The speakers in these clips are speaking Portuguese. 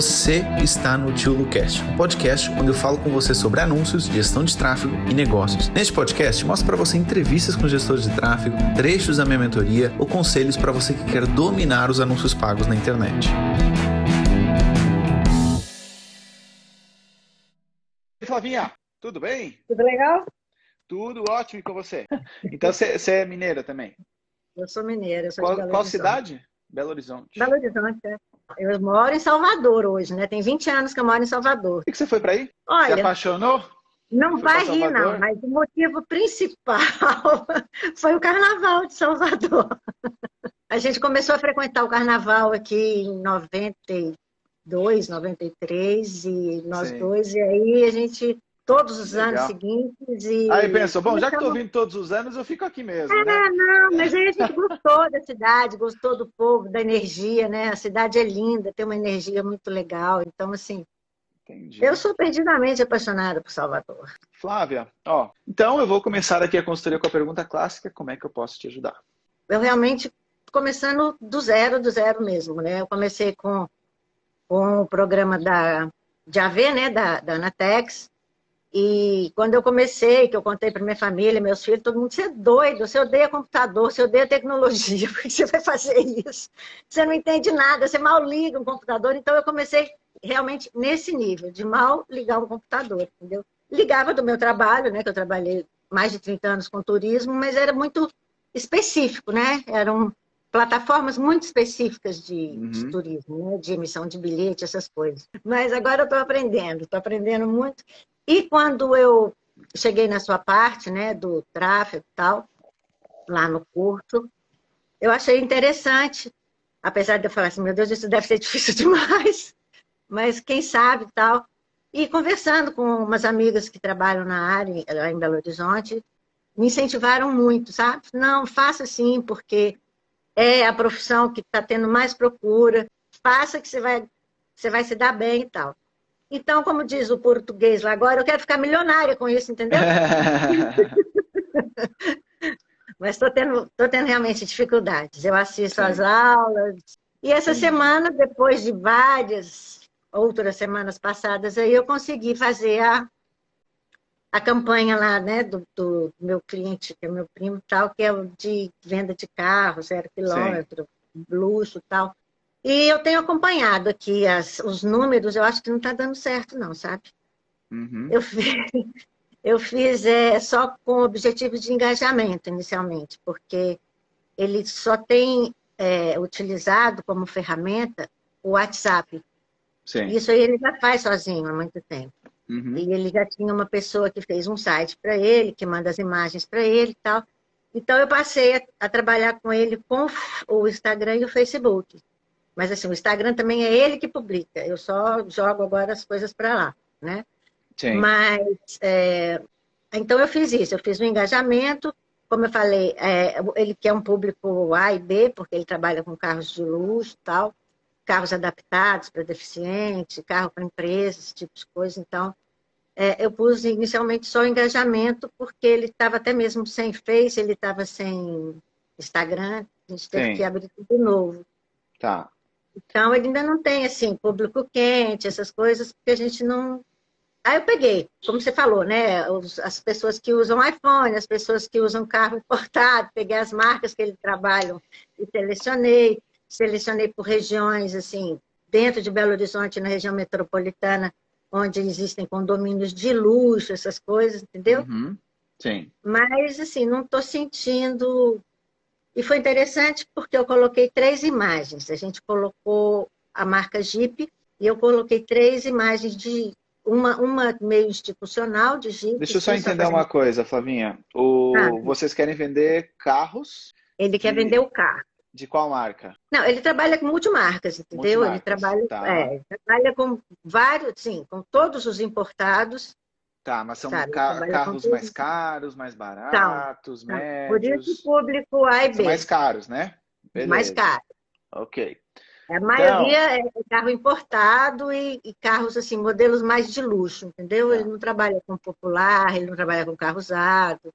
Você está no Tio Lucast, um podcast onde eu falo com você sobre anúncios, gestão de tráfego e negócios. Neste podcast, mostro para você entrevistas com gestores de tráfego, trechos da minha mentoria ou conselhos para você que quer dominar os anúncios pagos na internet. Flavinha, tudo bem? Tudo legal? Tudo ótimo com você. Então você é mineira também? Eu sou mineira. Eu sou qual, qual cidade? Belo Horizonte. Belo Horizonte, é. Eu moro em Salvador hoje, né? Tem 20 anos que eu moro em Salvador. Por que você foi para aí? Olha, Se apaixonou? Não vai rir, não, mas o motivo principal foi o carnaval de Salvador. A gente começou a frequentar o carnaval aqui em 92, 93, e nós Sim. dois, e aí a gente todos os Legal. anos seguintes. E... Aí pensou, bom, já que estou vindo todos os anos, eu fico aqui mesmo. É, né? não, mas aí a gente gostou da cidade, gostou do povo, da energia, né? A cidade é linda, tem uma energia muito legal. Então, assim, Entendi. eu sou perdidamente apaixonada por Salvador. Flávia, ó, então eu vou começar aqui a consultoria com a pergunta clássica: como é que eu posso te ajudar? Eu realmente, começando do zero, do zero mesmo, né? Eu comecei com, com o programa da, de AV, né, da, da Anatex, e quando eu comecei, que eu contei para minha família, meus filhos, todo mundo, você é doido, você odeia computador, você odeia tecnologia, por que você vai fazer isso? Você não entende nada, você mal liga um computador. Então eu comecei realmente nesse nível, de mal ligar um computador, entendeu? Ligava do meu trabalho, né, que eu trabalhei mais de 30 anos com turismo, mas era muito específico, né? Eram plataformas muito específicas de, uhum. de turismo, né? de emissão de bilhete, essas coisas. Mas agora eu estou aprendendo, estou aprendendo muito. E quando eu cheguei na sua parte, né, do tráfego e tal, lá no curso, eu achei interessante, apesar de eu falar assim, meu Deus, isso deve ser difícil demais, mas quem sabe tal. E conversando com umas amigas que trabalham na área, lá em Belo Horizonte, me incentivaram muito, sabe? Não, faça assim, porque é a profissão que está tendo mais procura, faça que você vai, você vai se dar bem e tal. Então, como diz o português lá agora, eu quero ficar milionária com isso, entendeu? Mas estou tendo, tô tendo realmente dificuldades. Eu assisto as aulas. E essa Sim. semana, depois de várias outras semanas passadas, aí eu consegui fazer a, a campanha lá, né, do, do meu cliente, que é meu primo tal, que é o de venda de carro, zero quilômetro, luxo tal. E eu tenho acompanhado aqui as, os números, eu acho que não está dando certo, não, sabe? Uhum. Eu fiz, eu fiz é, só com objetivos de engajamento inicialmente, porque ele só tem é, utilizado como ferramenta o WhatsApp. Sim. Isso aí ele já faz sozinho há muito tempo. Uhum. E ele já tinha uma pessoa que fez um site para ele, que manda as imagens para ele e tal. Então eu passei a, a, trabalhar com ele com o Instagram e o Facebook. Mas assim, o Instagram também é ele que publica. Eu só jogo agora as coisas para lá, né? Sim. Mas é... então eu fiz isso. Eu fiz um engajamento. Como eu falei, é... ele quer um público A e B, porque ele trabalha com carros de luxo e tal, carros adaptados para deficiente, carro para empresa, esse tipo de coisa. Então, é, eu pus inicialmente só engajamento, porque ele estava até mesmo sem Face, ele estava sem Instagram, a gente teve Sim. que abrir tudo de novo. Tá. Então, ele ainda não tem, assim, público quente, essas coisas, porque a gente não. Aí eu peguei, como você falou, né? As pessoas que usam iPhone, as pessoas que usam carro importado, peguei as marcas que eles trabalham e selecionei. Selecionei por regiões, assim, dentro de Belo Horizonte, na região metropolitana, onde existem condomínios de luxo, essas coisas, entendeu? Uhum. Sim. Mas, assim, não estou sentindo e foi interessante porque eu coloquei três imagens. A gente colocou a marca Jeep e eu coloquei três imagens de uma, uma meio institucional de Jeep. Deixa eu só entender uma coisa, Flavinha. O, ah. Vocês querem vender carros? Ele quer vender o carro. De qual marca? Não, ele trabalha com multimarcas, entendeu? Multimarcas, ele trabalha, tá. é, trabalha com vários, sim, com todos os importados Tá, mas são Sabe, ca carros mais caros, mais baratos, então, médios? Por isso público A e B. São mais caros, né? Beleza. Mais caros. Ok. A maioria então... é carro importado e, e, carros, assim, modelos mais de luxo, entendeu? Tá. Ele não trabalha com popular, ele não trabalha com carro usado.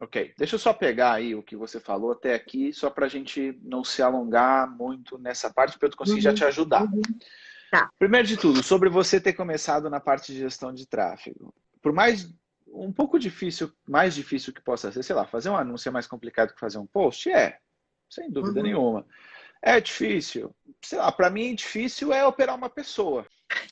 Ok. Deixa eu só pegar aí o que você falou até aqui, só para a gente não se alongar muito nessa parte, para eu conseguir uhum. já te ajudar. Uhum. Tá. Primeiro de tudo, sobre você ter começado na parte de gestão de tráfego. Por mais um pouco difícil, mais difícil que possa ser, sei lá, fazer um anúncio é mais complicado que fazer um post? É, sem dúvida uhum. nenhuma. É difícil. Sei lá, para mim difícil é operar uma pessoa.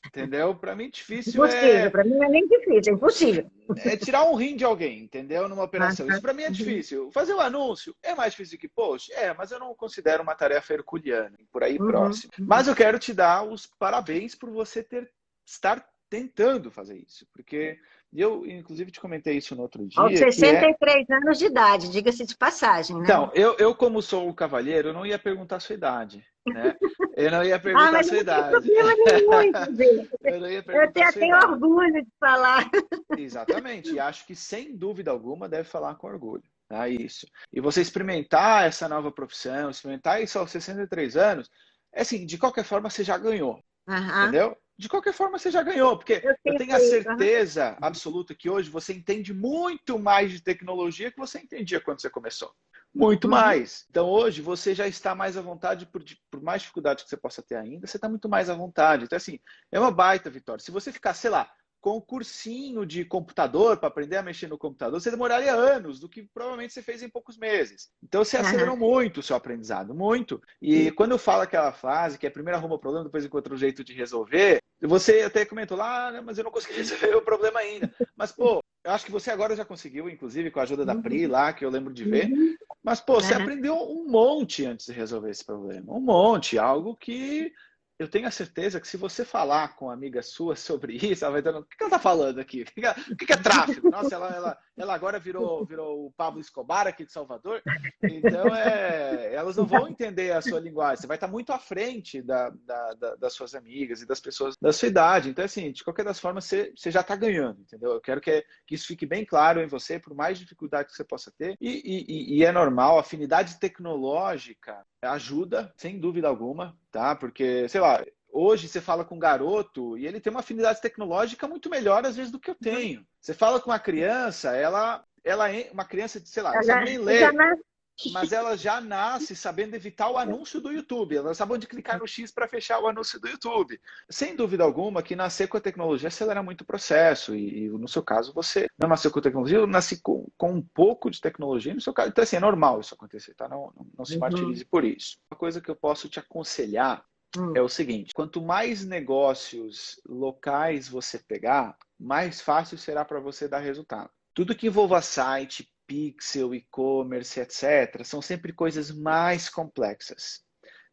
Entendeu? Para mim difícil impossível. é. Para mim não é nem difícil, é impossível. É tirar um rim de alguém, entendeu? Numa operação. Isso para mim é difícil. Fazer o um anúncio é mais difícil que post? É, mas eu não considero uma tarefa herculeana, por aí uhum. próximo. Mas eu quero te dar os parabéns por você ter estar tentando fazer isso, porque eu, inclusive, te comentei isso no outro dia. Aos 63 é... anos de idade, diga-se de passagem, né? Então, eu, eu, como sou o cavalheiro, eu não ia perguntar a sua idade, né? Eu não ia perguntar ah, a sua idade. Nenhum, eu não ia perguntar eu até tenho orgulho de falar. Exatamente, e acho que, sem dúvida alguma, deve falar com orgulho. Tá? Isso. E você experimentar essa nova profissão, experimentar isso aos 63 anos, é assim, de qualquer forma, você já ganhou. Uhum. Entendeu? De qualquer forma você já ganhou, porque eu, eu tenho a certeza absoluta que hoje você entende muito mais de tecnologia que você entendia quando você começou. Muito uhum. mais. Então hoje você já está mais à vontade, por, por mais dificuldade que você possa ter ainda, você está muito mais à vontade. Então, assim, é uma baita vitória. Se você ficar, sei lá, com um cursinho de computador para aprender a mexer no computador, você demoraria anos do que provavelmente você fez em poucos meses. Então você acelerou uhum. muito o seu aprendizado, muito. E quando eu falo aquela frase que é primeiro arruma o problema, depois encontra um jeito de resolver, você até comentou lá, ah, mas eu não consegui resolver o problema ainda. Mas, pô, eu acho que você agora já conseguiu, inclusive com a ajuda da Pri lá, que eu lembro de ver. Uhum. Mas, pô, você aprendeu um monte antes de resolver esse problema. Um monte, algo que eu tenho a certeza que se você falar com uma amiga sua sobre isso, ela vai dando. O que ela está falando aqui? O que é tráfico? Nossa, ela, ela, ela agora virou, virou o Pablo Escobar aqui de Salvador. Então, é, elas não vão entender a sua linguagem. Você vai estar muito à frente da, da, da, das suas amigas e das pessoas da sua idade. Então, assim, de qualquer das formas, você, você já está ganhando, entendeu? Eu quero que, que isso fique bem claro em você, por mais dificuldade que você possa ter. E, e, e é normal, afinidade tecnológica ajuda, sem dúvida alguma, tá? Porque, sei lá, hoje você fala com um garoto e ele tem uma afinidade tecnológica muito melhor, às vezes, do que eu tenho. Você fala com uma criança, ela, ela é uma criança, sei lá, não sabe nem ler mas ela já nasce sabendo evitar o anúncio do YouTube. Ela sabe onde clicar no X para fechar o anúncio do YouTube. Sem dúvida alguma que nascer com a tecnologia acelera muito o processo. E, no seu caso, você não nasceu com tecnologia, eu nasci com, com um pouco de tecnologia. No seu caso, então assim, é normal isso acontecer, tá? Não, não, não se uhum. martirize por isso. Uma coisa que eu posso te aconselhar hum. é o seguinte: quanto mais negócios locais você pegar, mais fácil será para você dar resultado. Tudo que envolva site, pixel, e-commerce, etc., são sempre coisas mais complexas.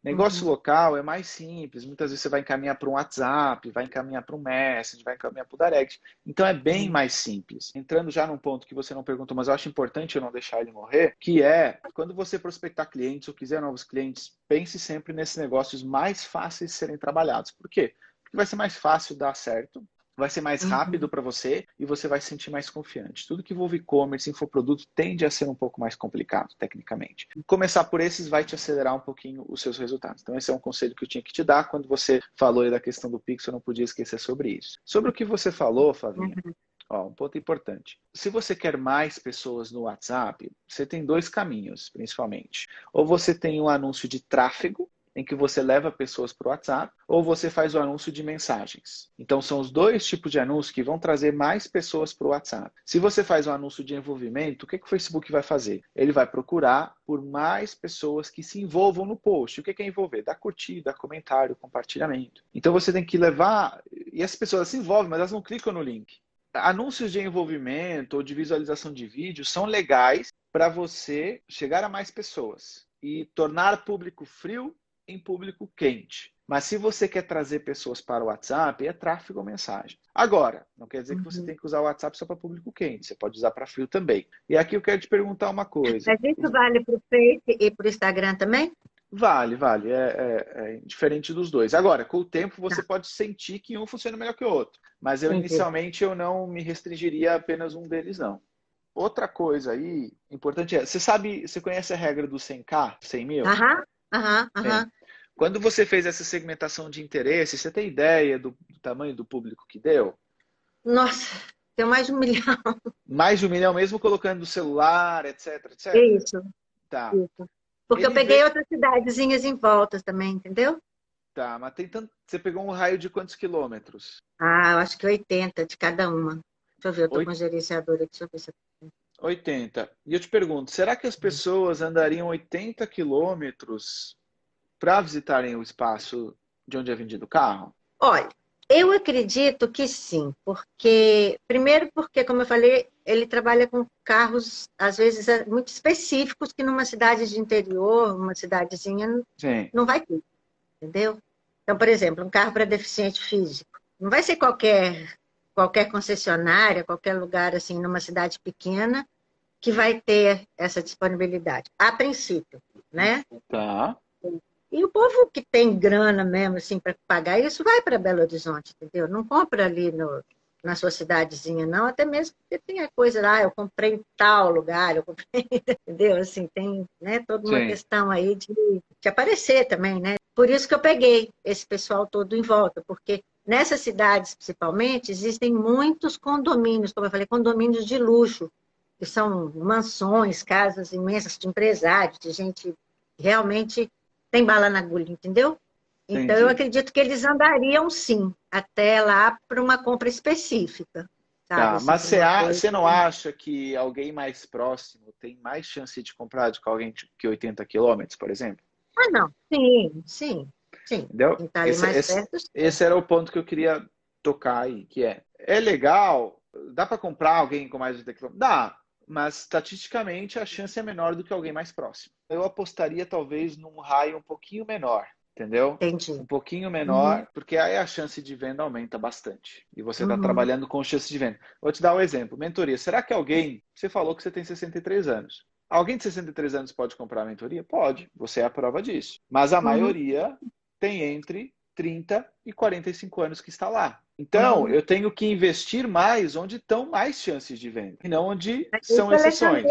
Negócio uhum. local é mais simples. Muitas vezes você vai encaminhar para um WhatsApp, vai encaminhar para um Messenger, vai encaminhar para o Direct. Então é bem mais simples. Entrando já num ponto que você não perguntou, mas eu acho importante eu não deixar ele morrer, que é quando você prospectar clientes ou quiser novos clientes, pense sempre nesses negócios mais fáceis de serem trabalhados. Por quê? Porque vai ser mais fácil dar certo, vai ser mais rápido uhum. para você e você vai se sentir mais confiante. Tudo que envolve e-commerce, infoproduto, tende a ser um pouco mais complicado, tecnicamente. Começar por esses vai te acelerar um pouquinho os seus resultados. Então, esse é um conselho que eu tinha que te dar. Quando você falou da questão do Pix, eu não podia esquecer sobre isso. Sobre o que você falou, Flavinha, uhum. Ó, um ponto importante. Se você quer mais pessoas no WhatsApp, você tem dois caminhos, principalmente. Ou você tem um anúncio de tráfego, em que você leva pessoas para o WhatsApp, ou você faz o anúncio de mensagens. Então, são os dois tipos de anúncios que vão trazer mais pessoas para o WhatsApp. Se você faz um anúncio de envolvimento, o que, que o Facebook vai fazer? Ele vai procurar por mais pessoas que se envolvam no post. O que, que é envolver? Dar curtida, comentário, compartilhamento. Então, você tem que levar. E as pessoas se envolvem, mas elas não clicam no link. Anúncios de envolvimento ou de visualização de vídeo são legais para você chegar a mais pessoas e tornar público frio em público quente. Mas se você quer trazer pessoas para o WhatsApp, é tráfego ou mensagem. Agora, não quer dizer que você uhum. tem que usar o WhatsApp só para público quente. Você pode usar para frio também. E aqui eu quero te perguntar uma coisa. Mas isso vale para o Face e para o Instagram também? Vale, vale. É, é, é, diferente dos dois. Agora, com o tempo, você tá. pode sentir que um funciona melhor que o outro. Mas eu, inicialmente, eu não me restringiria a apenas um deles, não. Outra coisa aí importante é, você sabe, você conhece a regra do 100K, 100 mil? Aham, aham, aham. Quando você fez essa segmentação de interesse, você tem ideia do, do tamanho do público que deu? Nossa, tem mais de um milhão. Mais de um milhão, mesmo colocando o celular, etc, etc? Isso. Tá. Isso. Porque Ele eu peguei outras cidadezinhas em volta também, entendeu? Tá, mas tem tanto. Você pegou um raio de quantos quilômetros? Ah, eu acho que 80 de cada uma. Deixa eu ver, eu tô Oito. com o gerenciador aqui, deixa eu ver se 80. E eu te pergunto, será que as pessoas andariam 80 quilômetros para visitarem o espaço de onde é vendido o carro? Olha, eu acredito que sim, porque primeiro porque, como eu falei, ele trabalha com carros às vezes é, muito específicos que numa cidade de interior, uma cidadezinha Sim. não vai ter, entendeu? Então, por exemplo, um carro para deficiente físico, não vai ser qualquer qualquer concessionária, qualquer lugar assim numa cidade pequena que vai ter essa disponibilidade, a princípio, né? Tá. E o povo que tem grana mesmo, assim, para pagar isso, vai para Belo Horizonte, entendeu? Não compra ali no, na sua cidadezinha, não, até mesmo porque tem a coisa lá, eu comprei em tal lugar, eu comprei, entendeu? Assim, tem né, toda uma Sim. questão aí de, de aparecer também, né? Por isso que eu peguei esse pessoal todo em volta, porque nessas cidades, principalmente, existem muitos condomínios, como eu falei, condomínios de luxo, que são mansões, casas imensas de empresários, de gente realmente tem bala na agulha, entendeu? Então, Entendi. eu acredito que eles andariam sim até lá para uma compra específica. sabe? Tá, Assim, mas você, uma a- você não acha que alguém mais próximo tem mais chance de comprar do que alguém que 80 quilômetros, por exemplo? Ah, não. Sim, sim, sim. Entendeu? Ali Esse- esse- perto, sim. Esse era o ponto que eu queria tocar aí, que é, é legal, dá para comprar alguém com mais de 80 quilômetros? Dá, mas estatisticamente a chance é menor do que alguém mais próximo. Eu apostaria talvez num raio um pouquinho menor, entendeu? entendi. Um pouquinho menor, porque aí a chance de venda aumenta bastante. E você está Uhum. trabalhando com chance de venda. Vou te dar um exemplo. Mentoria. Será que alguém. Você falou que você tem 63 anos. Alguém de 63 anos pode comprar a mentoria? Pode. Você é a prova disso. Mas a Uhum. maioria tem entre 30 e 45 anos que está lá. Então, Uhum. eu tenho que investir mais onde estão mais chances de venda, e não onde Eu são exceções.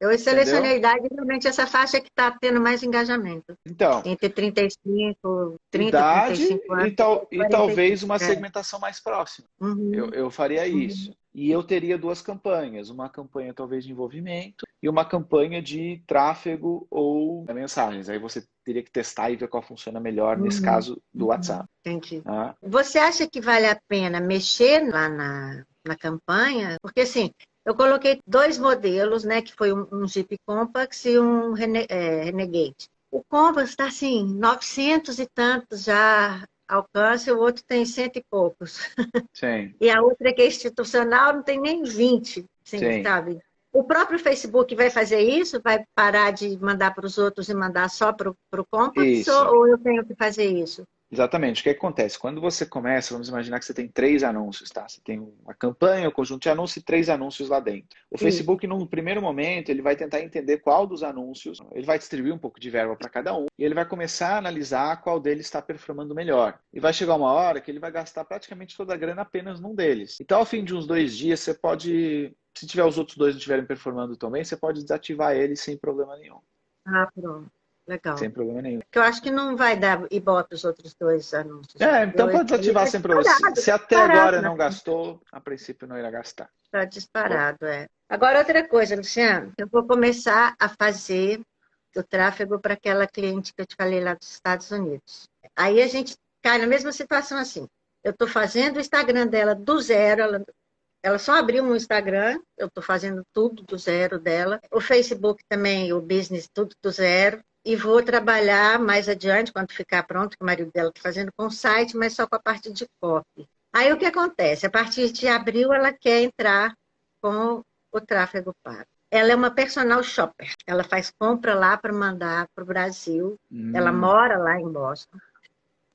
Eu selecionei a idade realmente essa faixa é que está tendo mais engajamento. Então, Entre 35, 30, idade 35 anos. e, tal, e 45, talvez uma é. segmentação mais próxima. Uhum. Eu, eu faria Uhum. isso. E eu teria duas campanhas. Uma campanha talvez de envolvimento e uma campanha de tráfego ou mensagens. Aí você teria que testar e ver qual funciona melhor nesse Uhum. caso do. WhatsApp. Entendi. tá? Você acha que vale a pena mexer lá na, na campanha? Porque assim, eu coloquei dois modelos, né? Que foi um, um Jeep Compass e um Rene, é, Renegade. O Compass está assim, 900 e tantos já alcance, o outro tem cento e poucos. Sim. E a outra que é institucional não tem nem 20, assim, Sim. sabe? O próprio Facebook vai fazer isso? Vai parar de mandar para os outros e mandar só para o Compass? Isso. Ou, ou eu tenho que fazer isso? Exatamente. O que acontece? Quando você começa, vamos imaginar que você tem três anúncios, tá? Você tem uma campanha, um conjunto de anúncios e três anúncios lá dentro. O Sim. Facebook, num primeiro momento, ele vai tentar entender qual dos anúncios, ele vai distribuir um pouco de verba para cada um, e ele vai começar a analisar qual deles está performando melhor. E vai chegar uma hora que ele vai gastar praticamente toda a grana apenas num deles. Então, ao fim de uns dois dias, você pode, se tiver os outros dois não estiverem performando tão bem, você pode desativar eles sem problema nenhum. Ah, pronto. Legal. Sem problema nenhum. Porque eu acho que não vai dar ibope os outros dois anúncios. É, então pode desativar ele sem problema. Se- Se até agora né? não gastou, a princípio não irá gastar. Tá disparado, é. Agora, outra coisa, Luciano. Eu vou começar a fazer o tráfego para aquela cliente que eu te falei lá dos Estados Unidos. Aí a gente cai na mesma situação assim. Eu estou fazendo o Instagram dela do zero, ela, ela só abriu um Instagram, eu estou fazendo tudo do zero dela. O Facebook também, o business, tudo do zero. E vou trabalhar mais adiante, quando ficar pronto, que o marido dela está fazendo com o site, mas só com a parte de copy. Aí o que acontece? A partir de abril, ela quer entrar com o tráfego pago. Ela é uma personal shopper. Ela faz compra lá para mandar para o Brasil. Ela Hum, mora lá em Boston.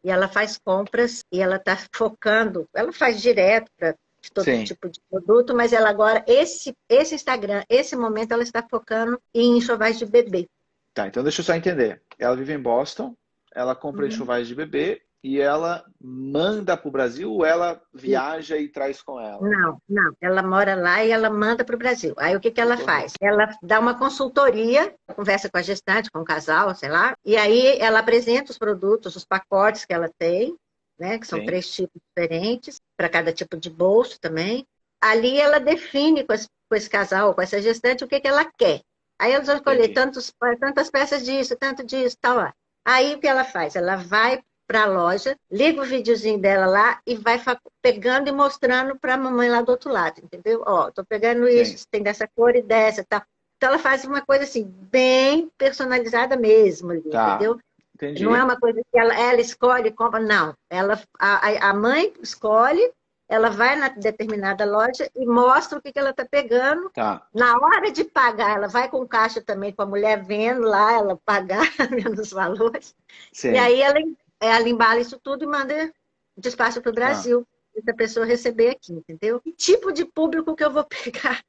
E ela faz compras e ela está focando. Ela faz direto para todo Sim. tipo de produto, mas ela agora, esse, esse Instagram, esse momento, ela está focando em enxovais de bebê. Tá, então deixa eu só entender. Ela vive em Boston, ela compra Uhum. enxovais de bebê e ela manda para o Brasil ou ela viaja e traz com ela? Não, não. Ela mora lá e ela manda para o Brasil. Aí o que, que ela faz? Ela dá uma consultoria, conversa com a gestante, com o casal, sei lá, e aí ela apresenta os produtos, os pacotes que ela tem, né? Que são Sim. três tipos diferentes, para cada tipo de bolso também. Ali ela define com, esse- com esse casal, com essa gestante, o que, que ela quer. Aí eles vão escolher tantos, tantas peças disso, tanto disso, tal. lá. Aí o que ela faz? Ela vai para a loja, liga o videozinho dela lá e vai pegando e mostrando para a mamãe lá do outro lado, entendeu? Ó, tô pegando isso, Sim. tem dessa cor e dessa, tá? Então ela faz uma coisa assim, bem personalizada mesmo, tá. entendeu? Entendi. Não é uma coisa que ela, ela escolhe e compra, não. Ela, a, a mãe escolhe, ela vai na determinada loja e mostra o que, que ela está pegando. Tá. Na hora de pagar, ela vai com caixa também, com a mulher vendo lá, ela pagar, vendo os valores. Sim. E aí ela, ela embala isso tudo e manda despacho para o tá. Brasil. Tá. Essa pessoa receber aqui, entendeu? Que tipo de público que eu vou pegar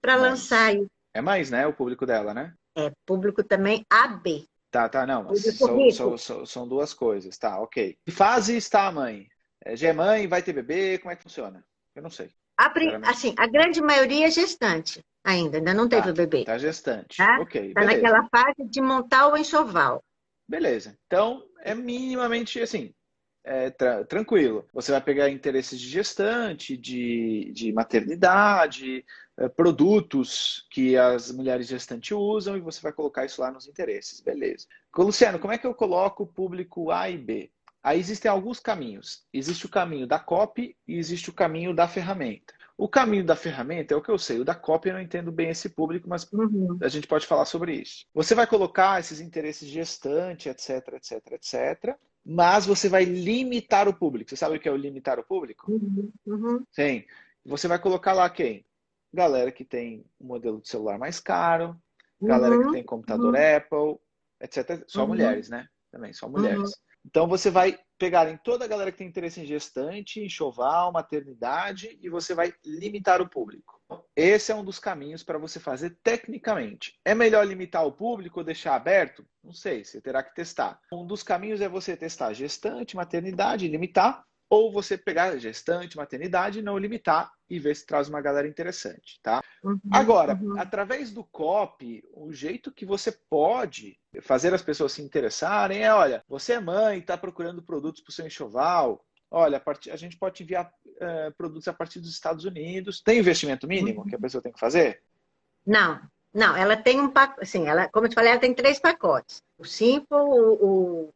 para lançar aí? É mais, né? O público dela, né? É, público também AB. Tá, tá, não. São, são, são, são, duas coisas, tá, ok. Que fase está a mãe? É, já é mãe, vai ter bebê, como é que funciona? Eu não sei. A, assim, a grande maioria é gestante ainda, ainda não teve tá, o bebê. Tá gestante, tá? ok. Tá beleza. naquela fase de montar o enxoval. Beleza. Então, é minimamente assim, é, tra tranquilo. Você vai pegar interesses de gestante, de, de maternidade, é, produtos que as mulheres gestantes usam e você vai colocar isso lá nos interesses. Beleza. Luciano, como é que eu coloco o público A e B? Aí existem alguns caminhos. Existe o caminho da copy e existe o caminho da ferramenta. O caminho da ferramenta é o que eu sei. O da copy eu não entendo bem esse público, mas uhum. a gente pode falar sobre isso. Você vai colocar esses interesses gestante, etc, etc, etc mas você vai limitar o público. Você sabe o que é o limitar o público? Uhum, uhum. Sim. Você vai colocar lá quem? Galera que tem um modelo de celular mais caro, uhum, galera que uhum, tem computador uhum. Apple, etc. Só uhum. mulheres, né? Também, só mulheres. Então você vai pegar em toda a galera que tem interesse em gestante, enxoval, maternidade e você vai limitar o público. Esse é um dos caminhos para você fazer tecnicamente. É melhor limitar o público ou deixar aberto? Não sei, você terá que testar. Um dos caminhos é você testar gestante, maternidade, limitar, ou você pegar gestante, maternidade, não limitar e ver se traz uma galera interessante, tá? Uhum, Agora, uhum. através do copy, o jeito que você pode fazer as pessoas se interessarem é, olha, você é mãe, está procurando produtos para o seu enxoval, olha, a gente pode enviar uh, produtos a partir dos Estados Unidos. Tem investimento mínimo uhum. que a pessoa tem que fazer? Não, não, ela tem um pacote, assim, ela, como eu te falei, ela tem três pacotes. O Simple, o, o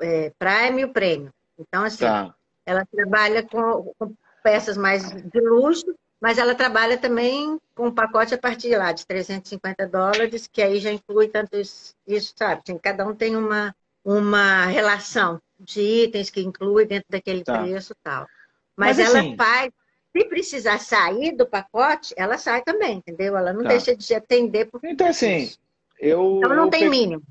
é, Prime e o Premium. Então, assim, tá. Ela trabalha com, com peças mais de luxo, mas ela trabalha também com um pacote a partir lá de 350 dólares, que aí já inclui tanto isso, isso sabe? Assim, cada um tem uma, uma relação de itens que inclui dentro daquele tá. preço e tal. Mas, Mas ela assim... faz, se precisar sair do pacote, ela sai também, entendeu? Ela não tá. deixa de atender. Por então, assim, eu. Então não eu tem pe... mínimo.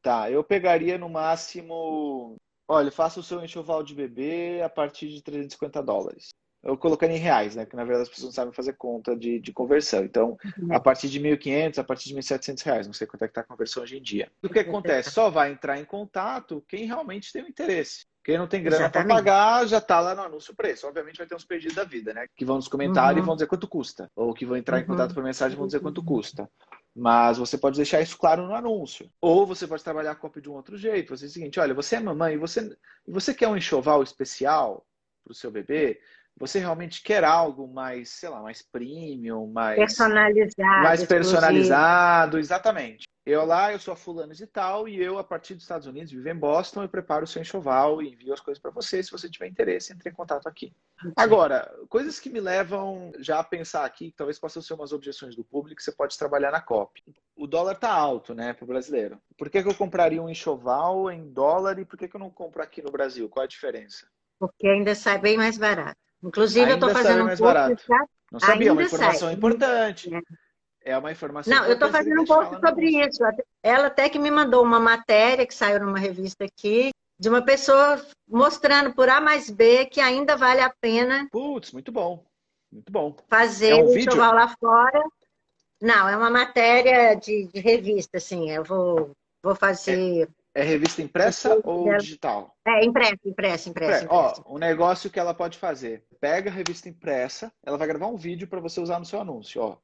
Tá, eu pegaria no máximo. Olha, faça o seu enxoval de bebê a partir de 350 dólares. Eu colocando em reais, né? Porque na verdade as pessoas não sabem fazer conta de, de conversão. Então, uhum. a partir de 1.500, a partir de 1.700 reais. Não sei quanto é que está a conversão hoje em dia. O que acontece? Só vai entrar em contato quem realmente tem o interesse. Quem não tem grana para pagar já está lá no anúncio preço. Obviamente vai ter uns perdidos da vida, né? Que vão nos comentários uhum. e vão dizer quanto custa. Ou que vão entrar em contato por mensagem e vão dizer quanto custa. Mas você pode deixar isso claro no anúncio. Ou você pode trabalhar a copy de um outro jeito. Você diz o seguinte: olha, você é mamãe e você, e você quer um enxoval especial para o seu bebê, você realmente quer algo mais, sei lá, mais premium, mais personalizado, mais personalizado, exatamente. Eu lá, eu sou a fulano de tal e eu a partir dos Estados Unidos, vivo em Boston, eu preparo o seu enxoval e envio as coisas para você. Se você tiver interesse, entre em contato aqui. Agora, coisas que me levam já a pensar aqui, que talvez possam ser umas objeções do público, você pode trabalhar na COP. O dólar tá alto, né, para o brasileiro. Por que, que eu compraria um enxoval em dólar e por que, que eu não compro aqui no Brasil? Qual a diferença? Porque ainda sai bem mais barato. Inclusive, Ainda eu estou fazendo um curso. Não sabia, é uma informação sai. importante. É. é uma informação Não, eu estou fazendo um pouco sobre isso. Ela até que me mandou uma matéria que saiu numa revista aqui, de uma pessoa mostrando por A mais B que ainda vale a pena. Putz, muito bom. Muito bom. Fazer é um o enxoval lá fora. Não, é uma matéria de, de revista, assim. Eu vou, vou fazer. É. É revista impressa ou digital? É, impressa, impressa, impressa. Ó, um negócio que ela pode fazer. Pega a revista impressa, ela vai gravar um vídeo para você usar no seu anúncio, ó.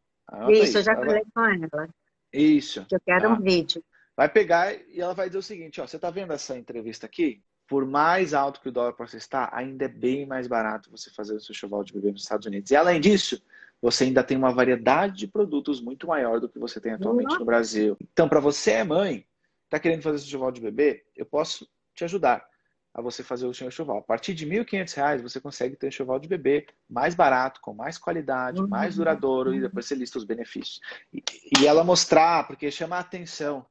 Isso, eu já ela falei vai... com ela. Isso. Eu quero tá. um vídeo. Vai pegar e ela vai dizer o seguinte, ó, você tá vendo essa entrevista aqui? Por mais alto que o dólar possa estar, ainda é bem mais barato você fazer o seu choval de bebê nos Estados Unidos. E além disso, você ainda tem uma variedade de produtos muito maior do que você tem atualmente no Brasil. Então, para você é mãe, está querendo fazer esse enxoval de bebê, eu posso te ajudar. a você fazer o seu enxoval. A partir de R$ 1.500 você consegue ter enxoval de bebê mais barato, com mais qualidade, uhum. mais duradouro, e depois você lista os benefícios. E, e ela mostrar, porque chama a atenção.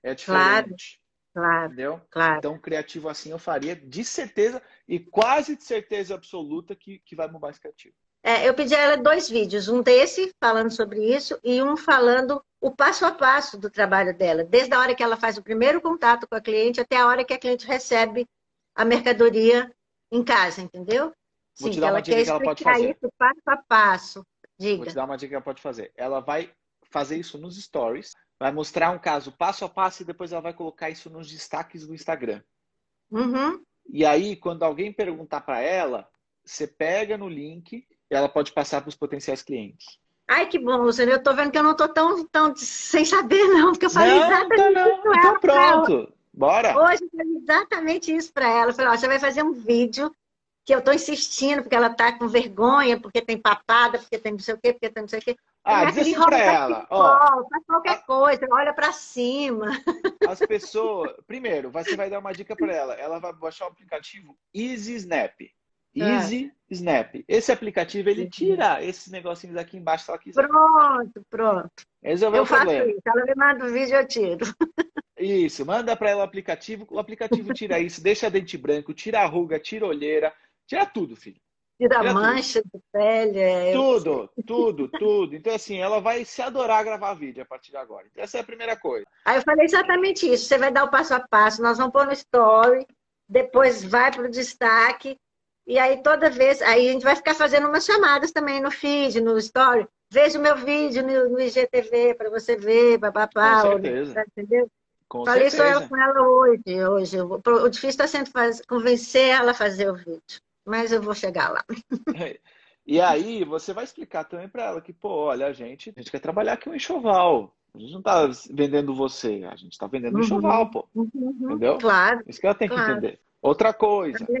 É diferente. Claro, claro. Entendeu? Claro. Então, criativo assim eu faria de certeza e quase de certeza absoluta que, que vai mudar esse criativo. É, eu pedi a ela dois vídeos, um desse falando sobre isso e um falando o passo a passo do trabalho dela, desde a hora que ela faz o primeiro contato com a cliente até a hora que a cliente recebe a mercadoria em casa, entendeu? Sim, que ela quer que ela pode fazer. isso passo a passo. Diga. Vou te dar uma dica que ela pode fazer. Ela vai fazer isso nos stories, vai mostrar um caso passo a passo e depois ela vai colocar isso nos destaques do Instagram. Uhum. E aí, quando alguém perguntar para ela, você pega no link e ela pode passar para os potenciais clientes. Ai, que bom, Luciano. Eu tô vendo que eu não tô tão, tão sem saber, não, porque eu falei não, exatamente tá não. isso Então pronto. Bora. Hoje eu falei exatamente isso para ela. Eu falei, ó, você vai fazer um vídeo que eu tô insistindo, porque ela tá com vergonha, porque tem papada, porque tem não sei o quê, porque tem não sei o quê. Ah, diz assim pra ela, ó. Faz qualquer a... coisa, olha para cima. As pessoas... Primeiro, você vai dar uma dica para ela. Ela vai baixar o aplicativo Easy Snap. Easy é. Snap. Esse aplicativo, ele tira esses negocinhos aqui embaixo ela quiser. Pronto, pronto. Resolveu eu o problema. Faço isso. Ela me manda o vídeo, eu tiro. Isso, manda para ela o aplicativo. O aplicativo tira isso, deixa dente branco, tira a ruga, tira a olheira, tira tudo, filho. Tira, tira mancha tudo. de pele. É... Tudo, tudo, tudo. Então, assim, ela vai se adorar gravar vídeo a partir de agora. Então, essa é a primeira coisa. Aí eu falei exatamente isso. Você vai dar o passo a passo, nós vamos pôr no story, depois vai para o destaque. E aí, toda vez, aí a gente vai ficar fazendo umas chamadas também no feed, no story. Veja o meu vídeo no, no IGTV para você ver, papapá. Com certeza. Entendeu? Com Falei certeza. isso com ela hoje. hoje. O difícil está sendo faz... convencer ela a fazer o vídeo. Mas eu vou chegar lá. E aí, você vai explicar também para ela que, pô, olha, a gente, a gente quer trabalhar aqui um enxoval. A gente não está vendendo você, a gente está vendendo um enxoval, pô. Uhum. Entendeu? Claro. Isso que ela tem que claro. entender. Outra coisa,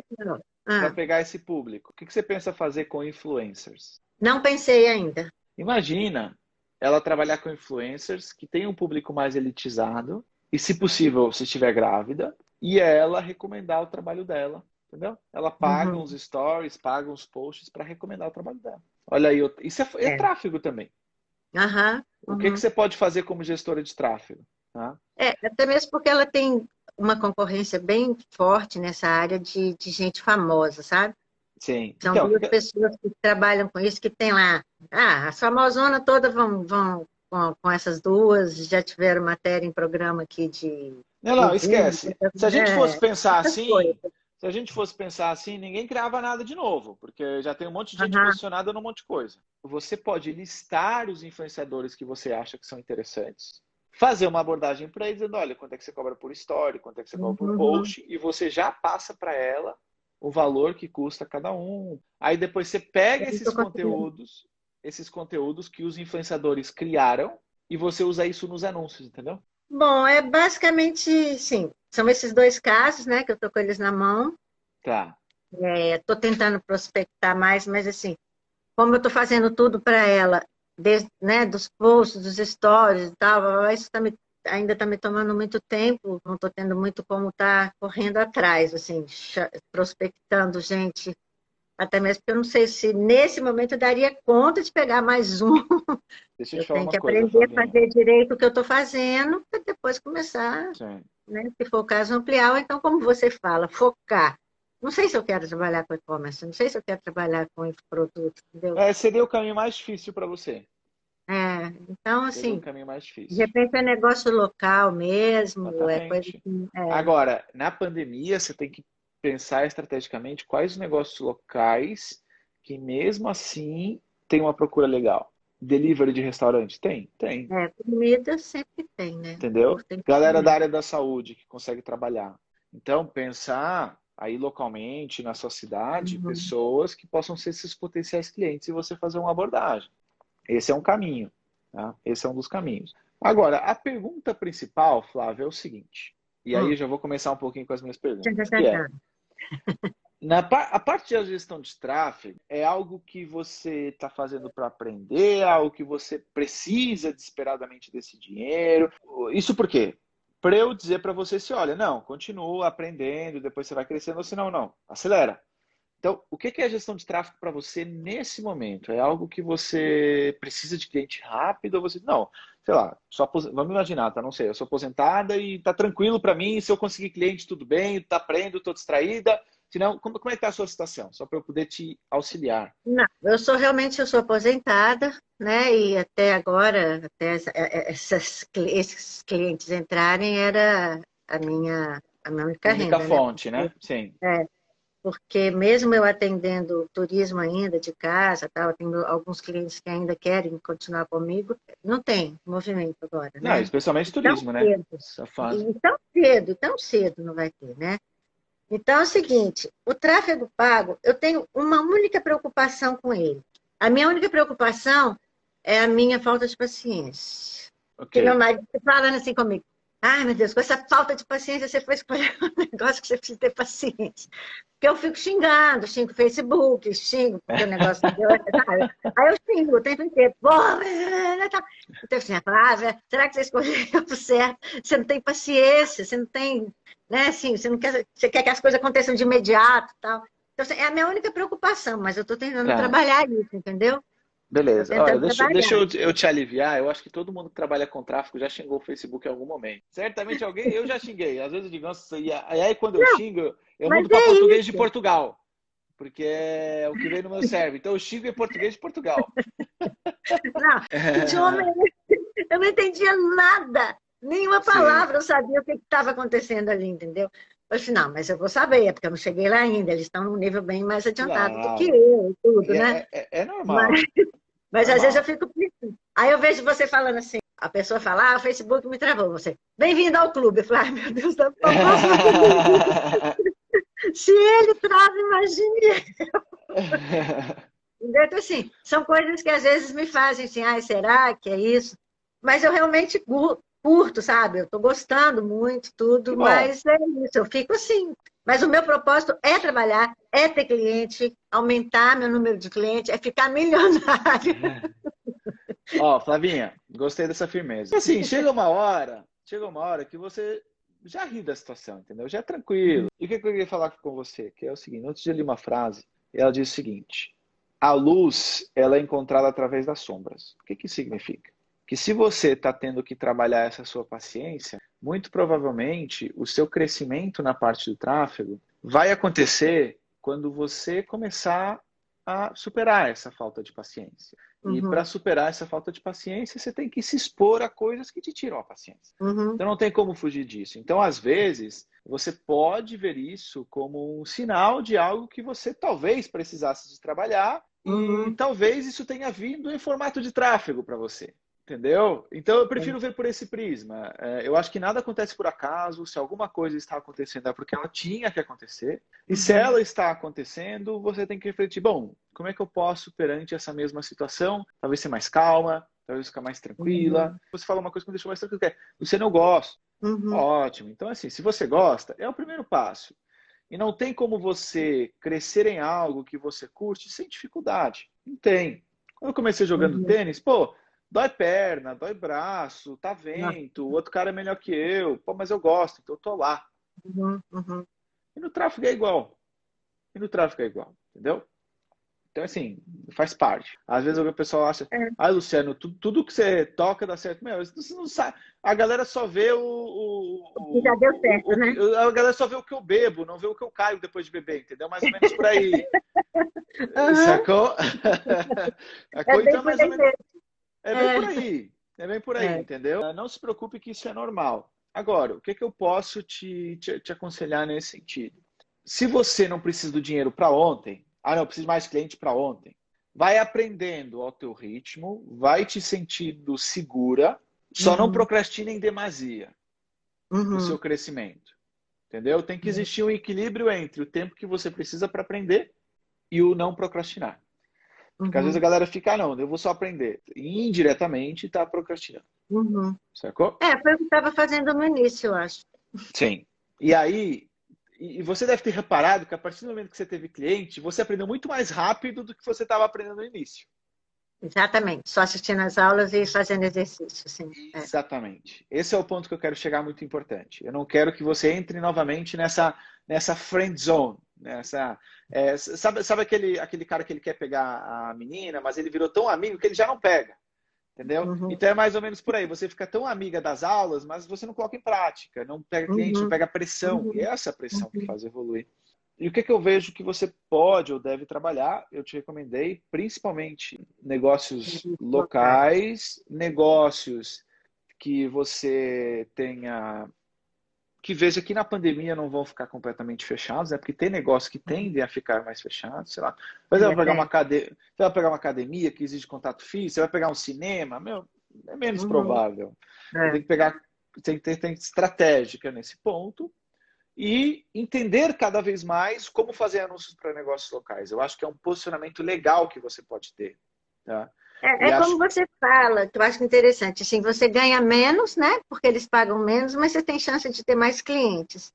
Ah, para pegar esse público, o que, que você pensa fazer com influencers? não pensei ainda. Imagina ela trabalhar com influencers que tem um público mais elitizado e, se possível, se estiver grávida, e ela recomendar o trabalho dela, entendeu? Ela paga Uhum. uns stories, paga uns posts para recomendar o trabalho dela. Olha aí, isso é, é É. tráfego também. Aham. O que, que você pode fazer como gestora de tráfego? tá? É, até mesmo porque ela tem uma concorrência bem forte nessa área de, de gente famosa, sabe? Sim. São Então, duas pessoas que trabalham com isso, que tem lá. Ah, as famosona toda vão, vão com, com essas duas, já tiveram matéria em programa aqui de. não, não, esquece. Se a gente fosse pensar assim, se a gente fosse pensar assim, ninguém criava nada de novo, porque já tem um monte de gente Aham. posicionada num monte de coisa. Você pode listar os influenciadores que você acha que são interessantes, fazer uma abordagem para eles, dizendo, olha, quanto é que você cobra por story, quanto é que você cobra por Uhum. post, e você já passa para ela o valor que custa cada um. Aí depois você pega Eu esses tô conseguindo. conteúdos, esses conteúdos que os influenciadores criaram, e você usa isso nos anúncios, entendeu? Bom, é basicamente, sim, são esses dois casos, né, que eu tô com eles na mão. Tá. Estou tentando prospectar mais, mas assim, como eu estou fazendo tudo para ela, desde, né, dos posts, dos stories e tal, isso tá me- ainda está me tomando muito tempo, não estou tendo muito como estar correndo atrás, assim, prospectando gente, até mesmo porque eu não sei se nesse momento eu daria conta de pegar mais um. Deixa eu Eu tenho que coisa, aprender a fazer direito o que eu estou fazendo, para depois começar né? Se for o caso, ampliar, ou então, como você fala, focar. Não sei se eu quero trabalhar com e-commerce, não sei se eu quero trabalhar com infoprodutos, entendeu? É, seria o caminho mais difícil para você. É, então, assim, caminho mais de repente é negócio local mesmo, é Exatamente. coisa que. é, Agora, na pandemia, você tem que pensar estrategicamente quais os negócios locais que, mesmo assim, tem uma procura legal. Delivery de restaurante? Tem? Tem. é, comida sempre tem, né? Entendeu? Tem Galera comer. da área da saúde que consegue trabalhar. Então, pensar aí localmente, na sua cidade, Uhum. pessoas que possam ser esses potenciais clientes e você fazer uma abordagem. Esse é um caminho. Tá? Esse é um dos caminhos. Agora, a pergunta principal, Flávio, é o seguinte. E aí Hum. eu já vou começar um pouquinho com as minhas perguntas. É, na a parte da gestão de tráfego é algo que você está fazendo para aprender, algo que você precisa desesperadamente desse dinheiro. Isso por quê? Para eu dizer para você se, olha, não, continua aprendendo, depois você vai crescendo, ou se não, não, acelera. Então, o que é gestão de tráfego para você nesse momento? É algo que você precisa de cliente rápido ou você. Não, sei lá, só vamos imaginar, tá? Não sei, eu sou aposentada e tá tranquilo para mim, se eu conseguir cliente, tudo bem, tá aprendo, tô distraída. Senão, como, como é que tá a sua situação? Só para eu poder te auxiliar. Não, eu sou realmente, eu sou aposentada, né? E até agora, até é, é, essas, esses clientes entrarem, era a minha, a minha única, única renda. Né? fonte, né? né? Sim. É porque mesmo eu atendendo turismo ainda de casa, tal, tenho alguns clientes que ainda querem continuar comigo, não tem movimento agora. Né? Não, especialmente turismo, né? Essa fase. E tão cedo, tão cedo não vai ter, né? Então é o seguinte, o tráfego pago, eu tenho uma única preocupação com ele. A minha única preocupação é a minha falta de paciência. Okay. Meu marido falando assim comigo, Ai, meu Deus, com essa falta de paciência, você foi escolher um negócio que você precisa ter paciência. Porque eu fico xingando, xingo o Facebook, xingo, porque o negócio deu. Aí eu xingo o tempo inteiro. Porra. Então, assim, Flávia, será que você escolheu o certo? Você não tem paciência, você não tem. Né, assim, você não quer. Você quer que as coisas aconteçam de imediato tal. Então, assim, é a minha única preocupação, mas eu estou tentando é. trabalhar isso, entendeu? Beleza. Olha, deixa, deixa eu, eu, te aliviar. Eu acho que todo mundo que trabalha com tráfego já xingou o Facebook em algum momento. Certamente alguém, eu já xinguei. Às vezes eu digo, nossa, e aí quando eu não, xingo, eu mudo para é português isso. de Portugal. Porque é o que vem no meu cérebro. Então eu xingo em português de Portugal. Não, eu não entendia nada. Nenhuma palavra Sim. eu sabia o que estava acontecendo ali, entendeu? Eu falei, não, mas eu vou saber, porque eu não cheguei lá ainda. Eles estão num nível bem mais adiantado do que eu tudo, é, né? É, é normal. Mas, mas às vezes eu fico pensando. Aí eu vejo você falando assim, a pessoa fala, ah, o Facebook me travou. Você, bem-vindo ao clube. Eu falo, ai, meu Deus, da Se ele trava, imagine eu. Então, assim, são coisas que às vezes me fazem assim, ai, será que é isso? Mas eu realmente curto, sabe? Eu tô gostando muito, tudo, mas é isso, eu fico assim. Mas o meu propósito é trabalhar, é ter cliente, aumentar meu número de clientes, é ficar milionário. Ó, oh, Flavinha, gostei dessa firmeza. Assim, chega uma hora, chega uma hora que você já ri da situação, entendeu? Já é tranquilo. E o que eu queria falar com você? Que é o seguinte, antes de eu uma frase, ela diz o seguinte, a luz, ela é encontrada através das sombras. O que que significa? Que se você está tendo que trabalhar essa sua paciência, muito provavelmente o seu crescimento na parte do tráfego vai acontecer quando você começar a superar essa falta de paciência. Uhum. E para superar essa falta de paciência, você tem que se expor a coisas que te tiram a paciência. Uhum. Então não tem como fugir disso. Então, às vezes, você pode ver isso como um sinal de algo que você talvez precisasse de trabalhar uhum. e talvez isso tenha vindo em formato de tráfego para você. Entendeu? Então eu prefiro ver por esse prisma. É, eu acho que nada acontece por acaso. Se alguma coisa está acontecendo é porque ela tinha que acontecer. E se uhum. ela está acontecendo, você tem que refletir: bom, como é que eu posso, perante essa mesma situação, talvez ser mais calma, talvez ficar mais tranquila? Uhum. Você fala uma coisa que me deixou mais tranquila, que é, você não gosta. Uhum. Ótimo. Então, assim, se você gosta, é o primeiro passo. E não tem como você crescer em algo que você curte sem dificuldade. Não tem. Quando eu comecei jogando uhum. tênis, pô, dói perna, dói braço, tá vento, o outro cara é melhor que eu, pô, mas eu gosto, então eu tô lá. Uhum, uhum. E no tráfego é igual. E no tráfego é igual, entendeu? Então, assim, faz parte. Às vezes o pessoal acha, é. ah, Luciano, tudo, tudo que você toca dá certo. Meu, você não sabe. A galera só vê o. o, o já deu certo, o, né? A galera só vê o que eu bebo, não vê o que eu caio depois de beber, entendeu? Mais ou menos por aí. uhum. Sacou? A coisa é mais ou menos. É bem por é. aí. É bem por aí, é. entendeu? Não se preocupe que isso é normal. Agora, o que, é que eu posso te, te, te aconselhar nesse sentido? Se você não precisa do dinheiro para ontem, ah, não, eu preciso mais cliente para ontem. Vai aprendendo ao teu ritmo, vai te sentindo segura, só uhum. não procrastine em demasia uhum. o seu crescimento. Entendeu? Tem que uhum. existir um equilíbrio entre o tempo que você precisa para aprender e o não procrastinar. Porque uhum. às vezes a galera fica, ah, não, eu vou só aprender. E indiretamente está procrastinando. Uhum. Sacou? É, foi o que estava fazendo no início, eu acho. Sim. E aí, e você deve ter reparado que a partir do momento que você teve cliente, você aprendeu muito mais rápido do que você estava aprendendo no início. Exatamente, só assistindo as aulas e fazendo exercício, sim. É. Exatamente. Esse é o ponto que eu quero chegar muito importante. Eu não quero que você entre novamente nessa, nessa friend zone, nessa, é, sabe, sabe aquele, aquele cara que ele quer pegar a menina, mas ele virou tão amigo que ele já não pega. Entendeu? Uhum. Então é mais ou menos por aí. Você fica tão amiga das aulas, mas você não coloca em prática, não pega cliente, uhum. não pega pressão. Uhum. E é essa pressão que uhum. faz evoluir. E o que, que eu vejo que você pode ou deve trabalhar? Eu te recomendei, principalmente negócios locais, negócios que você tenha. Que veja que na pandemia não vão ficar completamente fechados, né? Porque tem negócios que tendem a ficar mais fechados, sei lá. Mas você vai pegar uma academia, você vai pegar uma academia que exige contato físico, você vai pegar um cinema, meu, é menos uhum. provável. É. Tem que pegar, tem que ter, tem estratégica nesse ponto e entender cada vez mais como fazer anúncios para negócios locais. Eu acho que é um posicionamento legal que você pode ter. Tá? É, é acho... como você fala, que eu acho interessante. Assim, você ganha menos, né? Porque eles pagam menos, mas você tem chance de ter mais clientes.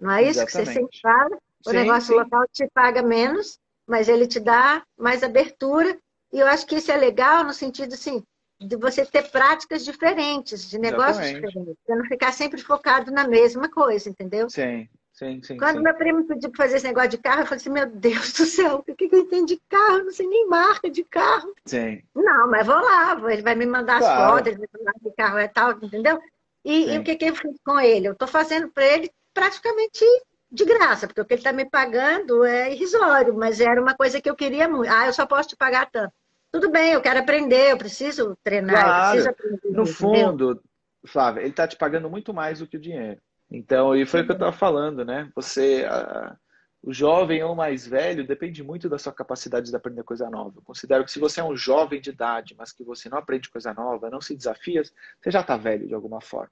Não é isso Exatamente. que você sempre fala? O sim, negócio sim. local te paga menos, mas ele te dá mais abertura. E eu acho que isso é legal no sentido assim, de você ter práticas diferentes, de negócios Exatamente. diferentes, para não ficar sempre focado na mesma coisa, entendeu? Sim, sim, sim. Quando sim. meu primo pediu para fazer esse negócio de carro, eu falei assim, meu Deus do céu, o que, que eu entendo de carro? Não sei nem marca de carro. Sim. Não, mas vou lá, ele vai me mandar claro. as fotos, ele vai mandar que carro é tal, entendeu? E, e o que, que eu fiz com ele? Eu estou fazendo para ele praticamente de graça, porque o que ele está me pagando é irrisório, mas era uma coisa que eu queria muito. Ah, eu só posso te pagar tanto. Tudo bem, eu quero aprender, eu preciso treinar, claro. eu preciso aprender. No fundo, Flávia, ele está te pagando muito mais do que o dinheiro. Então, e foi o que eu estava falando, né? Você, a, o jovem ou mais velho, depende muito da sua capacidade de aprender coisa nova. Eu considero que se você é um jovem de idade, mas que você não aprende coisa nova, não se desafia, você já está velho de alguma forma.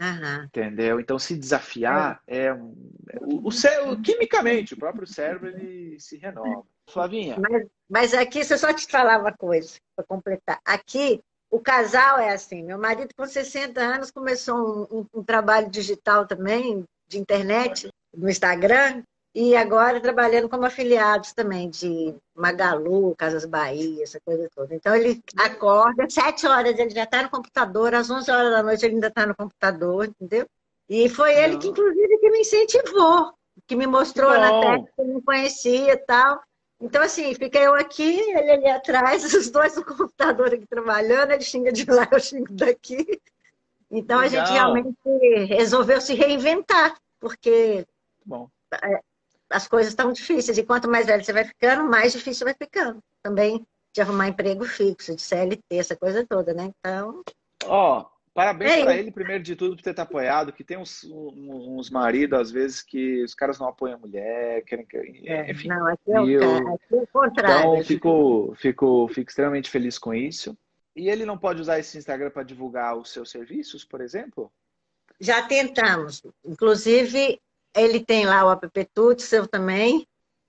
Uhum. Entendeu? Então, se desafiar é, é o, o, cérebro, quimicamente, o próprio cérebro ele se renova. Flavinha. Mas, mas aqui, se eu só te falar uma coisa, para completar. Aqui, o casal é assim. Meu marido, com 60 anos, começou um, um, um trabalho digital também, de internet, no Instagram, e agora trabalhando como afiliados também de Magalu, Casas Bahia, essa coisa toda. Então ele acorda, às 7 horas ele já está no computador, às 11 horas da noite ele ainda está no computador, entendeu? E foi ele que, inclusive, que me incentivou, que me mostrou na técnica que eu não conhecia e tal. Então, assim, fica eu aqui, ele ali atrás, os dois no computador aqui trabalhando, ele xinga de lá, eu xingo daqui. Então, Legal. a gente realmente resolveu se reinventar, porque Bom. É, as coisas estão difíceis. E quanto mais velho você vai ficando, mais difícil vai ficando. Também de arrumar emprego fixo, de CLT, essa coisa toda, né? Então. Ó, oh, parabéns é para ele, primeiro de tudo, por ter te apoiado, que tem uns, uns maridos, às vezes, que os caras não apoiam a mulher, querem que. É, enfim. Não, aqui é, o, eu... aqui é o contrário. Então, fico, fico, fico extremamente feliz com isso. E ele não pode usar esse Instagram para divulgar os seus serviços, por exemplo? Já tentamos. Inclusive, ele tem lá o app Tudo, seu também.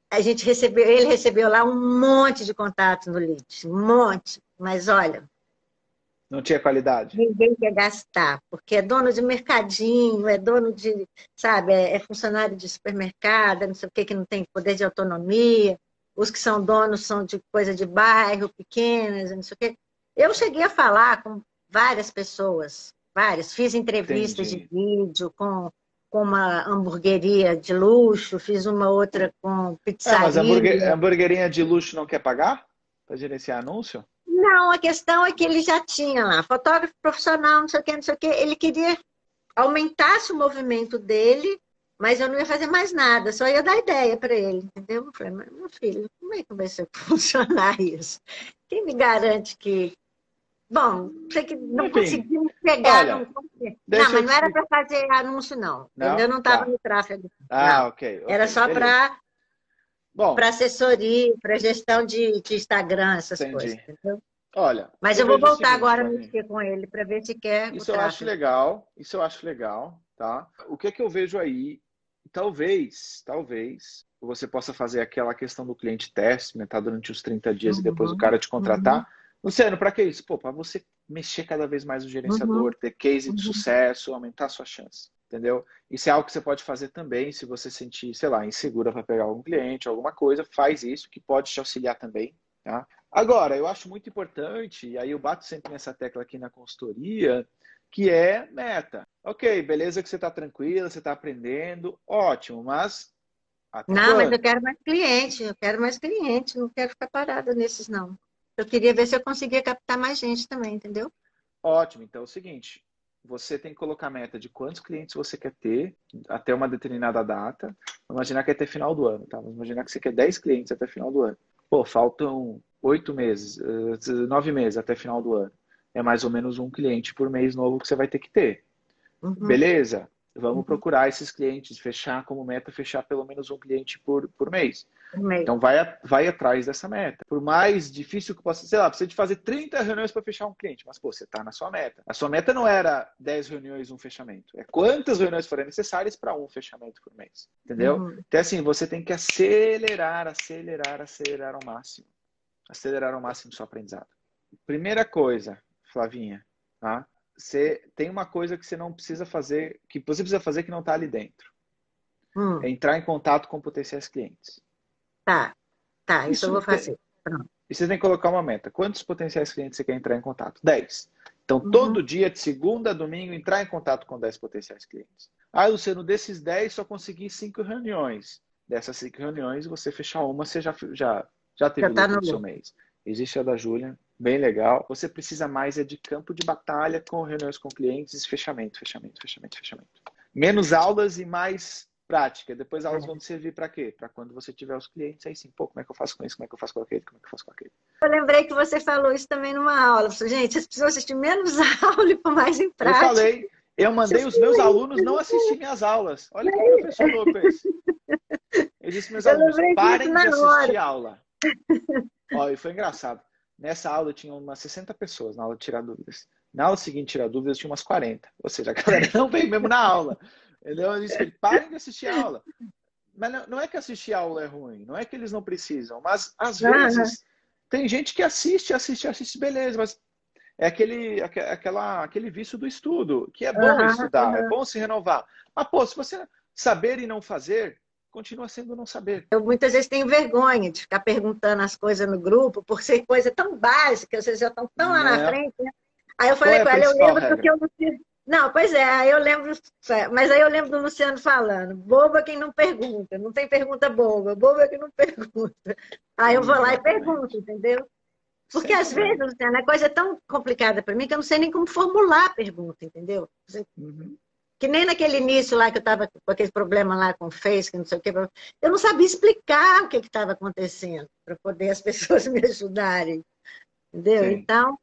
A gente recebeu, ele recebeu lá um monte de contatos no lead, um monte. Mas olha, não tinha qualidade. Ninguém quer gastar, porque é dono de mercadinho, é dono de, sabe, é, é funcionário de supermercado, não sei o que, que não tem poder de autonomia. Os que são donos são de coisa de bairro, pequenas, não sei o que. Eu cheguei a falar com várias pessoas, várias. Fiz entrevistas Entendi. de vídeo com com uma hamburgueria de luxo, fiz uma outra com pizzaria. Mas a hamburguer, hamburguerinha de luxo não quer pagar para gerenciar anúncio? Não, a questão é que ele já tinha lá, fotógrafo profissional, não sei o que, não sei o que. Ele queria aumentasse o movimento dele, mas eu não ia fazer mais nada, só ia dar ideia para ele, entendeu? Eu falei, mas meu filho, como é que vai ser funcionar isso? Quem me garante que Bom, sei que não Enfim, conseguimos pegar. Olha, não, não mas não era para fazer anúncio, não. não? Eu não estava tá. no tráfego. Ah, ok. Era só para para assessoria, para gestão de, de, Instagram, essas Entendi. coisas. Entendeu? Olha. Mas eu, eu vou voltar agora a mexer com ele para ver se quer. Isso eu acho legal. Isso eu acho legal, tá? O que é que eu vejo aí? Talvez, talvez você possa fazer aquela questão do cliente teste, né, tá durante os 30 dias uhum, e depois o cara te contratar. Uhum Luciano, para que isso? Pô, para você mexer cada vez mais o gerenciador, uhum. ter case de uhum. sucesso, aumentar a sua chance. Entendeu? Isso é algo que você pode fazer também se você sentir, sei lá, insegura para pegar algum cliente, alguma coisa, faz isso, que pode te auxiliar também. Tá? Agora, eu acho muito importante, e aí eu bato sempre nessa tecla aqui na consultoria, que é meta. Ok, beleza que você está tranquila, você está aprendendo, ótimo, mas. Não, quando? mas eu quero mais cliente, eu quero mais cliente, não quero ficar parada nesses, não. Eu queria ver se eu conseguia captar mais gente também, entendeu? Ótimo, então é o seguinte: você tem que colocar meta de quantos clientes você quer ter até uma determinada data. Vamos imaginar que é até final do ano, tá? Vamos imaginar que você quer 10 clientes até final do ano. Pô, faltam oito meses, eh, nove meses até final do ano. É mais ou menos um cliente por mês novo que você vai ter que ter. Uhum. Beleza? Vamos uhum. procurar esses clientes, fechar como meta, fechar pelo menos um cliente por, por mês. Então vai, vai atrás dessa meta. Por mais difícil que possa ser, lá, precisa de fazer 30 reuniões para fechar um cliente, mas pô, você está na sua meta. A sua meta não era 10 reuniões, um fechamento. É quantas reuniões forem necessárias para um fechamento por mês. Entendeu? Uhum. Então, assim, você tem que acelerar, acelerar, acelerar ao máximo acelerar ao máximo o seu aprendizado. Primeira coisa, Flavinha, tá? Você tem uma coisa que você não precisa fazer, que você precisa fazer que não está ali dentro. Hum. É entrar em contato com potenciais clientes. Tá, tá, isso, isso eu vou fazer. Pronto. E você tem que colocar uma meta. Quantos potenciais clientes você quer entrar em contato? 10. Então, uhum. todo dia, de segunda a domingo, entrar em contato com 10 potenciais clientes. Ah, Luciano, desses 10, só consegui 5 reuniões. Dessas 5 reuniões, você fechar uma, você já, já já teve Já tá no seu mês. Existe a da Júlia, bem legal. Você precisa mais é de campo de batalha com reuniões com clientes, fechamento, fechamento, fechamento, fechamento. Menos aulas e mais prática. Depois aulas vão servir para quê? Para quando você tiver os clientes, aí sim, pô, como é que eu faço com isso? Como é que eu faço com aquele? Como é que eu faço com aquele? Eu lembrei que você falou isso também numa aula. Gente, vocês precisam assistir menos aula e pôr mais em prática. Eu falei, eu mandei os meus alunos não assistirem as aulas. Olha que professor louco esse. Eu disse meus alunos, parem de assistir aula. Ó, e foi engraçado. Nessa aula tinha umas 60 pessoas na aula de tirar dúvidas. Na aula seguinte, tirar dúvidas, tinha umas 40. Ou seja, a galera não veio mesmo na aula. Entendeu? Eu disse, parem de assistir a aula. Mas não é que assistir a aula é ruim, não é que eles não precisam, mas às vezes tem gente que assiste, assiste, assiste, beleza, mas é aquele, aquela, aquele vício do estudo, que é bom estudar, é bom se renovar. Mas, pô, se você saber e não fazer, continua sendo não saber. Eu muitas vezes tenho vergonha de ficar perguntando as coisas no grupo, por ser coisa tão básica, vocês já estão tão lá na frente. Né? Aí eu falei é com ela, eu lembro regra? porque eu não fiz. Não, pois é, aí eu lembro, mas aí eu lembro do Luciano falando, boba quem não pergunta, não tem pergunta boba, boba quem não pergunta. Aí eu vou lá e pergunto, entendeu? Porque às vezes, Luciano, a coisa é tão complicada para mim que eu não sei nem como formular a pergunta, entendeu? Uhum. Que nem naquele início lá que eu estava com aquele problema lá com o Face, que não sei o quê. Eu não sabia explicar o que estava acontecendo para poder as pessoas me ajudarem. Entendeu? Sim. Então,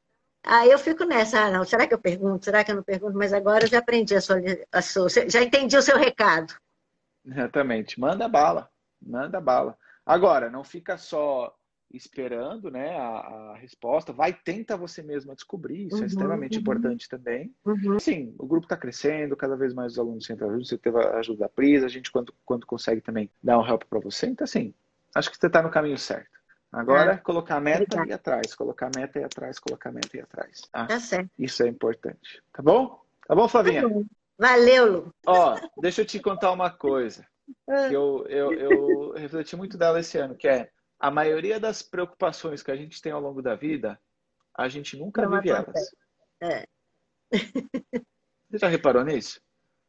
aí eu fico nessa, ah, não, será que eu pergunto? Será que eu não pergunto? Mas agora eu já aprendi a sua, a sua já entendi o seu recado. Exatamente. Manda bala. Manda bala. Agora, não fica só esperando né, a, a, resposta, vai, tenta você mesma descobrir, isso é uhum, é extremamente uhum. importante também. Uhum. Sim, o grupo está crescendo, cada vez mais os alunos entram ajuda, você teve a ajuda da Pris, a gente quando, quando consegue também dar um help para você, então assim, acho que você está no caminho certo. Agora, é. colocar a meta e atrás, colocar a meta e atrás, colocar a meta e atrás. Ah, tá certo. Isso é importante. Tá bom? Tá bom, Flavinha? Tá Valeu, Lu. Ó, deixa eu te contar uma coisa. Que eu, eu, eu refleti muito dela esse ano, que é a maioria das preocupações que a gente tem ao longo da vida, a gente nunca Não vive acontece. elas. É. Você já reparou nisso?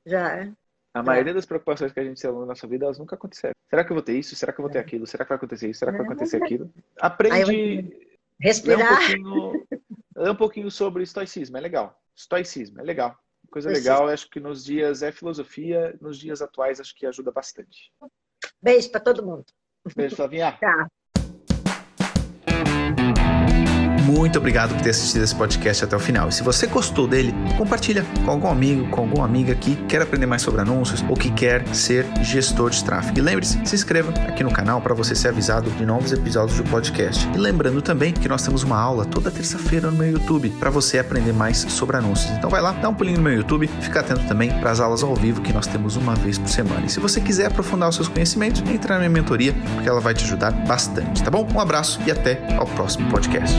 Já. A maioria das preocupações que a gente tem ao longo da nossa vida, elas nunca aconteceram. Será que eu vou ter isso? Será que eu vou ter é. aquilo? Será que vai acontecer isso? Será que vai é. acontecer aquilo? Aprende. Respirar. Lê um, pouquinho, lê um pouquinho sobre estoicismo, é legal. Estoicismo, é legal. Coisa legal, acho que nos dias é filosofia, nos dias atuais acho que ajuda bastante. Beijo para todo mundo. Beijo, Flavinha. Tá. Muito obrigado por ter assistido esse podcast até o final. E se você gostou dele, compartilha com algum amigo, com alguma amiga que quer aprender mais sobre anúncios ou que quer ser gestor de tráfego. E lembre-se, se inscreva aqui no canal para você ser avisado de novos episódios do podcast. E lembrando também que nós temos uma aula toda terça-feira no meu YouTube para você aprender mais sobre anúncios. Então vai lá, dá um pulinho no meu YouTube, fica atento também para as aulas ao vivo que nós temos uma vez por semana. E se você quiser aprofundar os seus conhecimentos, entre na minha mentoria, porque ela vai te ajudar bastante, tá bom? Um abraço e até ao próximo podcast.